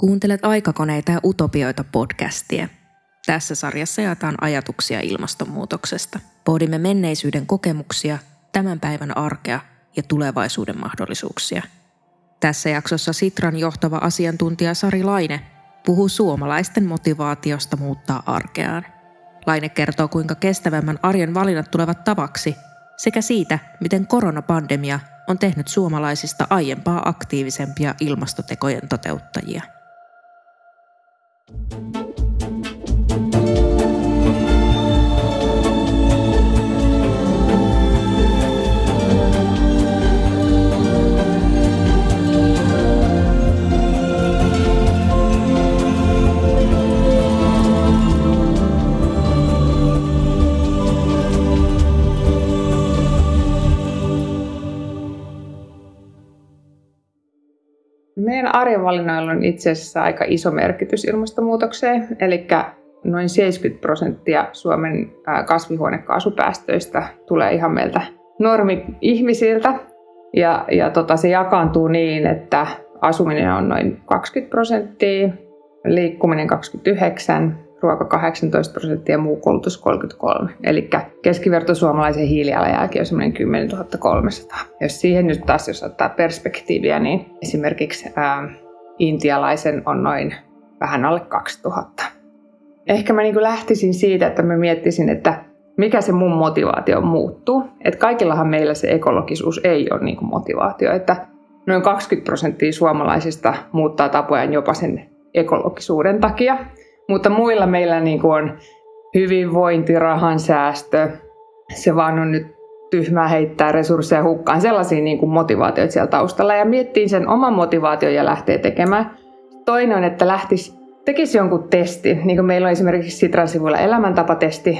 Kuuntelet aikakoneita ja utopioita podcastia. Tässä sarjassa jaetaan ajatuksia ilmastonmuutoksesta. Pohdimme menneisyyden kokemuksia, tämän päivän arkea ja tulevaisuuden mahdollisuuksia. Tässä jaksossa Sitran johtava asiantuntija Sari Laine puhuu suomalaisten motivaatiosta muuttaa arkeaan. Laine kertoo, kuinka kestävämmän arjen valinnat tulevat tavaksi sekä siitä, miten koronapandemia on tehnyt suomalaisista aiempaa aktiivisempia ilmastotekojen toteuttajia. thank you Meidän arjenvalinnoilla on itse asiassa aika iso merkitys ilmastonmuutokseen, eli noin 70 prosenttia Suomen kasvihuonekaasupäästöistä tulee ihan meiltä normi-ihmisiltä. Ja, ja tota, se jakaantuu niin, että asuminen on noin 20 prosenttia, liikkuminen 29, ruoka 18 prosenttia ja muu kulutus 33. Eli keskiverto suomalaisen hiilijalanjälki on semmoinen 10 300. Jos siihen nyt taas, jos ottaa perspektiiviä, niin esimerkiksi ää, intialaisen on noin vähän alle 2000. Ehkä mä niin lähtisin siitä, että mä miettisin, että mikä se mun motivaatio muuttuu. Että kaikillahan meillä se ekologisuus ei ole niin motivaatio, että noin 20 prosenttia suomalaisista muuttaa tapojaan jopa sen ekologisuuden takia. Mutta muilla meillä niin kuin on hyvinvointi, rahan säästö, se vaan on nyt tyhmää heittää resursseja hukkaan, sellaisia niin kuin motivaatioita siellä taustalla. Ja miettii sen oman motivaation ja lähtee tekemään. Toinen on, että lähtisi, tekisi jonkun testi, niin kuin meillä on esimerkiksi Sitran sivuilla elämäntapatesti,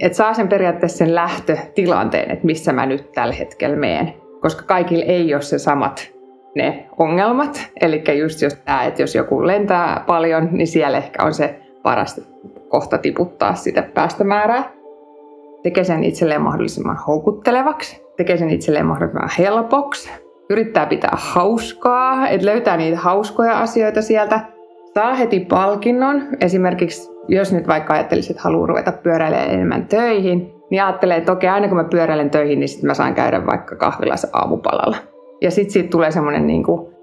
että saa sen periaatteessa sen lähtötilanteen, että missä mä nyt tällä hetkellä meen. Koska kaikille ei ole se samat ne ongelmat. Eli just jos, tämä, että jos joku lentää paljon, niin siellä ehkä on se paras kohta tiputtaa sitä päästömäärää. Tekee sen itselleen mahdollisimman houkuttelevaksi, tekee sen itselleen mahdollisimman helpoksi, yrittää pitää hauskaa, että löytää niitä hauskoja asioita sieltä, saa heti palkinnon. Esimerkiksi jos nyt vaikka ajattelisit, että haluaa ruveta pyöräilemään enemmän töihin, niin ajattelee, että okei, aina kun mä pyöräilen töihin, niin sitten mä saan käydä vaikka kahvilassa aamupalalla. Ja sitten siitä tulee semmoinen niin kuin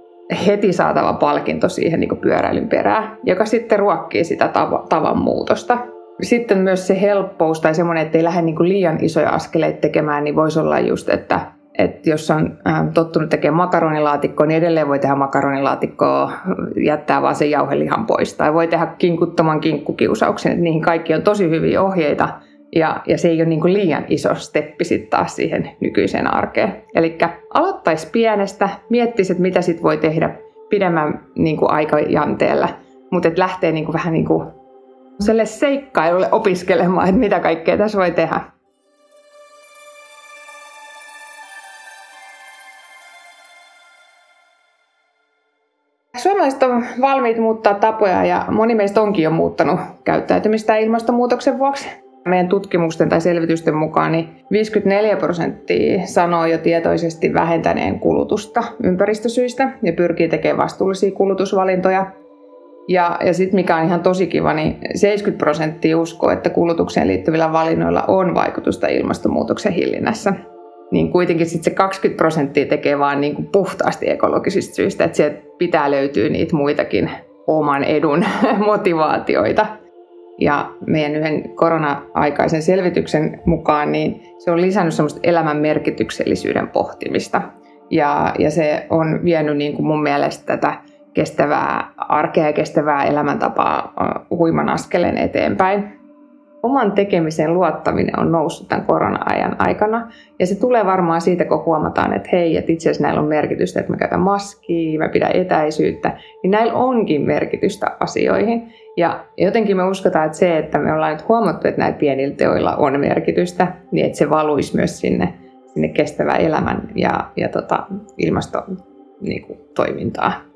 heti saatava palkinto siihen niin pyöräilyn perään, joka sitten ruokkii sitä tav- tavan muutosta. Sitten myös se helppous tai semmoinen, että ei lähde niin liian isoja askeleita tekemään, niin voisi olla just, että, että jos on äh, tottunut tekemään makaronilaatikkoa, niin edelleen voi tehdä makaronilaatikkoa, jättää vaan sen jauhelihan pois. Tai voi tehdä kinkuttoman kinkkukiusauksen, että niihin kaikki on tosi hyviä ohjeita, ja, ja se ei ole niin kuin liian iso steppi sitten taas siihen nykyiseen arkeen. Eli aloittaisi pienestä, miettisi, että mitä sitten voi tehdä pidemmän niin kuin aikajanteella, mutta että lähtee niin kuin vähän niin kuin seikkailulle opiskelemaan, että mitä kaikkea tässä voi tehdä. Suomalaiset on valmiit muuttaa tapoja ja moni meistä onkin jo muuttanut käyttäytymistä ilmastonmuutoksen vuoksi. Meidän tutkimusten tai selvitysten mukaan niin 54 prosenttia sanoo jo tietoisesti vähentäneen kulutusta ympäristösyistä ja pyrkii tekemään vastuullisia kulutusvalintoja. Ja, ja sitten mikä on ihan tosi kiva, niin 70 prosenttia uskoo, että kulutukseen liittyvillä valinnoilla on vaikutusta ilmastonmuutoksen hillinnässä. Niin kuitenkin sitten se 20 prosenttia tekee vaan niin kuin puhtaasti ekologisista syistä, että sieltä pitää löytyä niitä muitakin oman edun motivaatioita. Ja meidän yhden korona-aikaisen selvityksen mukaan niin se on lisännyt semmoista elämän merkityksellisyyden pohtimista. Ja, ja se on vienyt niin kuin mun mielestä tätä kestävää arkea ja kestävää elämäntapaa huiman askeleen eteenpäin oman tekemisen luottaminen on noussut tämän korona-ajan aikana. Ja se tulee varmaan siitä, kun huomataan, että hei, että itse asiassa näillä on merkitystä, että mä käytän maskia, mä pidän etäisyyttä, niin näillä onkin merkitystä asioihin. Ja jotenkin me uskotaan, että se, että me ollaan nyt huomattu, että näillä pienillä teoilla on merkitystä, niin että se valuisi myös sinne, sinne kestävän elämän ja, ja tota, ilmastotoimintaan. Niin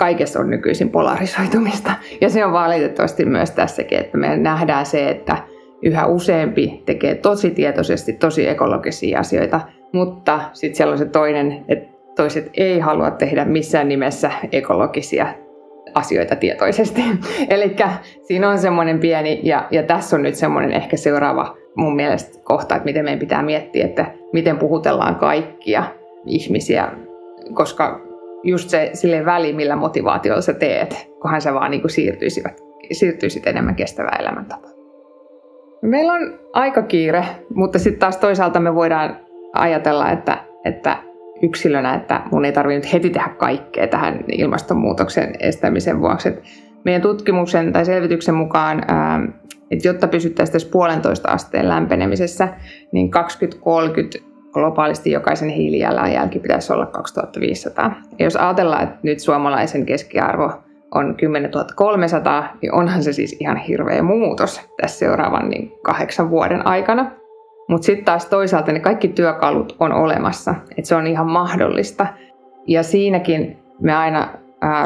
kaikessa on nykyisin polarisoitumista. Ja se on valitettavasti myös tässäkin, että me nähdään se, että yhä useampi tekee tosi tietoisesti tosi ekologisia asioita, mutta sitten siellä on se toinen, että toiset ei halua tehdä missään nimessä ekologisia asioita tietoisesti. Eli siinä on semmoinen pieni, ja, ja tässä on nyt semmoinen ehkä seuraava mun mielestä kohta, että miten meidän pitää miettiä, että miten puhutellaan kaikkia ihmisiä, koska just se sille väli, millä motivaatiolla sä teet, kunhan sä vaan niin kuin siirtyisivät, siirtyisit enemmän kestävää elämäntapaa. Meillä on aika kiire, mutta sitten taas toisaalta me voidaan ajatella, että, että yksilönä, että mun ei tarvitse nyt heti tehdä kaikkea tähän ilmastonmuutoksen estämisen vuoksi. Et meidän tutkimuksen tai selvityksen mukaan, että jotta pysyttäisiin tässä puolentoista asteen lämpenemisessä, niin 2030 globaalisti jokaisen hiilijalanjälki pitäisi olla 2500. Ja jos ajatellaan, että nyt suomalaisen keskiarvo on 10 300, niin onhan se siis ihan hirveä muutos tässä seuraavan niin kahdeksan vuoden aikana. Mutta sitten taas toisaalta ne kaikki työkalut on olemassa, että se on ihan mahdollista. Ja siinäkin me aina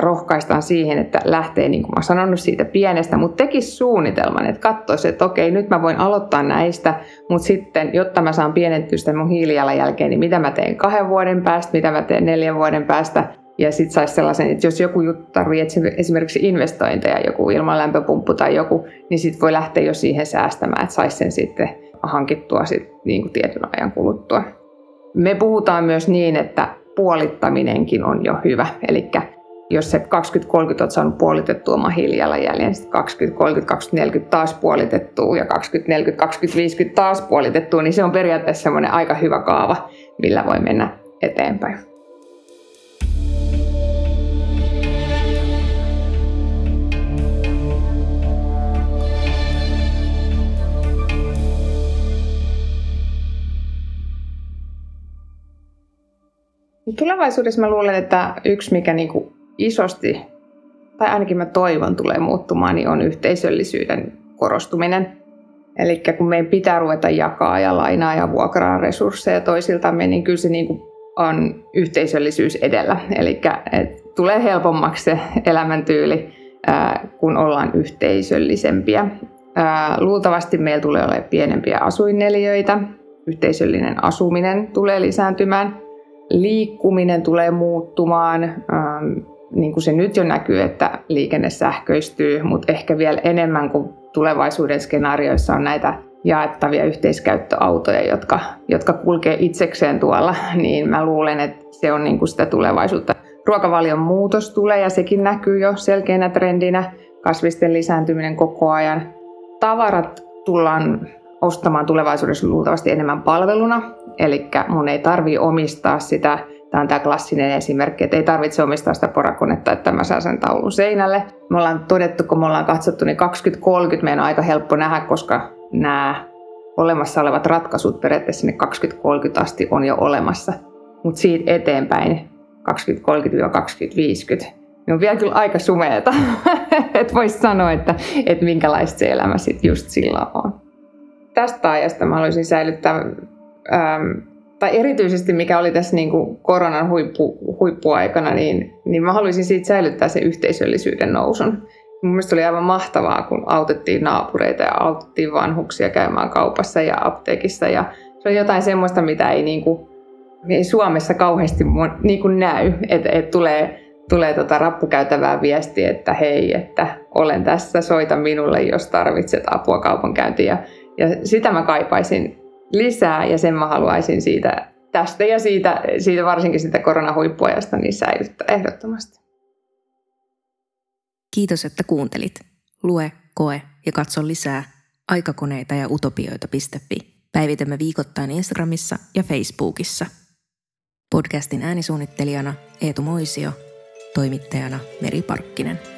rohkaistaan siihen, että lähtee, niin kuin mä sanonut, siitä pienestä, mutta tekisi suunnitelman, että katsoisi, että okei, nyt mä voin aloittaa näistä, mutta sitten, jotta mä saan pienentyä sitä mun hiilijalanjälkeen, niin mitä mä teen kahden vuoden päästä, mitä mä teen neljän vuoden päästä, ja sitten saisi sellaisen, että jos joku juttu tarvitsee esimerkiksi investointeja, joku ilmanlämpöpumppu tai joku, niin sitten voi lähteä jo siihen säästämään, että saisi sen sitten hankittua sit niin kuin tietyn ajan kuluttua. Me puhutaan myös niin, että puolittaminenkin on jo hyvä. Eli jos se 2030 on saanut puolitettua oman hiilijalanjäljen, sitten 2030, 2040 taas puolitettua ja 2040, 2050 taas puolitettua, niin se on periaatteessa semmoinen aika hyvä kaava, millä voi mennä eteenpäin. Tulevaisuudessa mä luulen, että yksi mikä niin kuin isosti, tai ainakin mä toivon tulee muuttumaan, niin on yhteisöllisyyden korostuminen. Eli kun meidän pitää ruveta jakaa ja lainaa ja vuokraa resursseja toisiltamme, niin kyllä se niin kuin on yhteisöllisyys edellä. Eli tulee helpommaksi se elämäntyyli, kun ollaan yhteisöllisempiä. Luultavasti meillä tulee olemaan pienempiä asuinneliöitä, yhteisöllinen asuminen tulee lisääntymään – liikkuminen tulee muuttumaan. Niin kuin se nyt jo näkyy, että liikenne sähköistyy, mutta ehkä vielä enemmän kuin tulevaisuuden skenaarioissa on näitä jaettavia yhteiskäyttöautoja, jotka, jotka kulkee itsekseen tuolla, niin mä luulen, että se on niin kuin sitä tulevaisuutta. Ruokavalion muutos tulee ja sekin näkyy jo selkeänä trendinä, kasvisten lisääntyminen koko ajan. Tavarat tullaan ostamaan tulevaisuudessa luultavasti enemmän palveluna, eli mun ei tarvi omistaa sitä, tämä on tämä klassinen esimerkki, että ei tarvitse omistaa sitä porakonetta, että mä saan sen taulun seinälle. Me ollaan todettu, kun me ollaan katsottu, niin 2030 meidän on aika helppo nähdä, koska nämä olemassa olevat ratkaisut periaatteessa sinne 2030 asti on jo olemassa. Mutta siitä eteenpäin 2030-2050 niin on vielä kyllä aika sumeeta, että voisi sanoa, että, että minkälaista se elämä sitten just silloin on tästä ajasta mä haluaisin säilyttää, ähm, tai erityisesti mikä oli tässä niin kuin koronan huippu, huippuaikana, niin, niin mä haluaisin siitä säilyttää sen yhteisöllisyyden nousun. Mun mielestä oli aivan mahtavaa, kun autettiin naapureita ja autettiin vanhuksia käymään kaupassa ja apteekissa. Ja se on jotain semmoista, mitä ei, niin kuin, ei Suomessa kauheasti niin kuin näy, että et tulee tulee tota rappukäytävää viestiä, että hei, että olen tässä, soita minulle, jos tarvitset apua kaupankäyntiin. Ja ja sitä mä kaipaisin lisää ja sen mä haluaisin siitä tästä ja siitä, siitä varsinkin siitä koronahuippuajasta niin säilyttää ehdottomasti. Kiitos, että kuuntelit. Lue, koe ja katso lisää aikakoneita ja utopioita.fi. Päivitämme viikoittain Instagramissa ja Facebookissa. Podcastin äänisuunnittelijana Eetu Moisio, toimittajana Meri Parkkinen.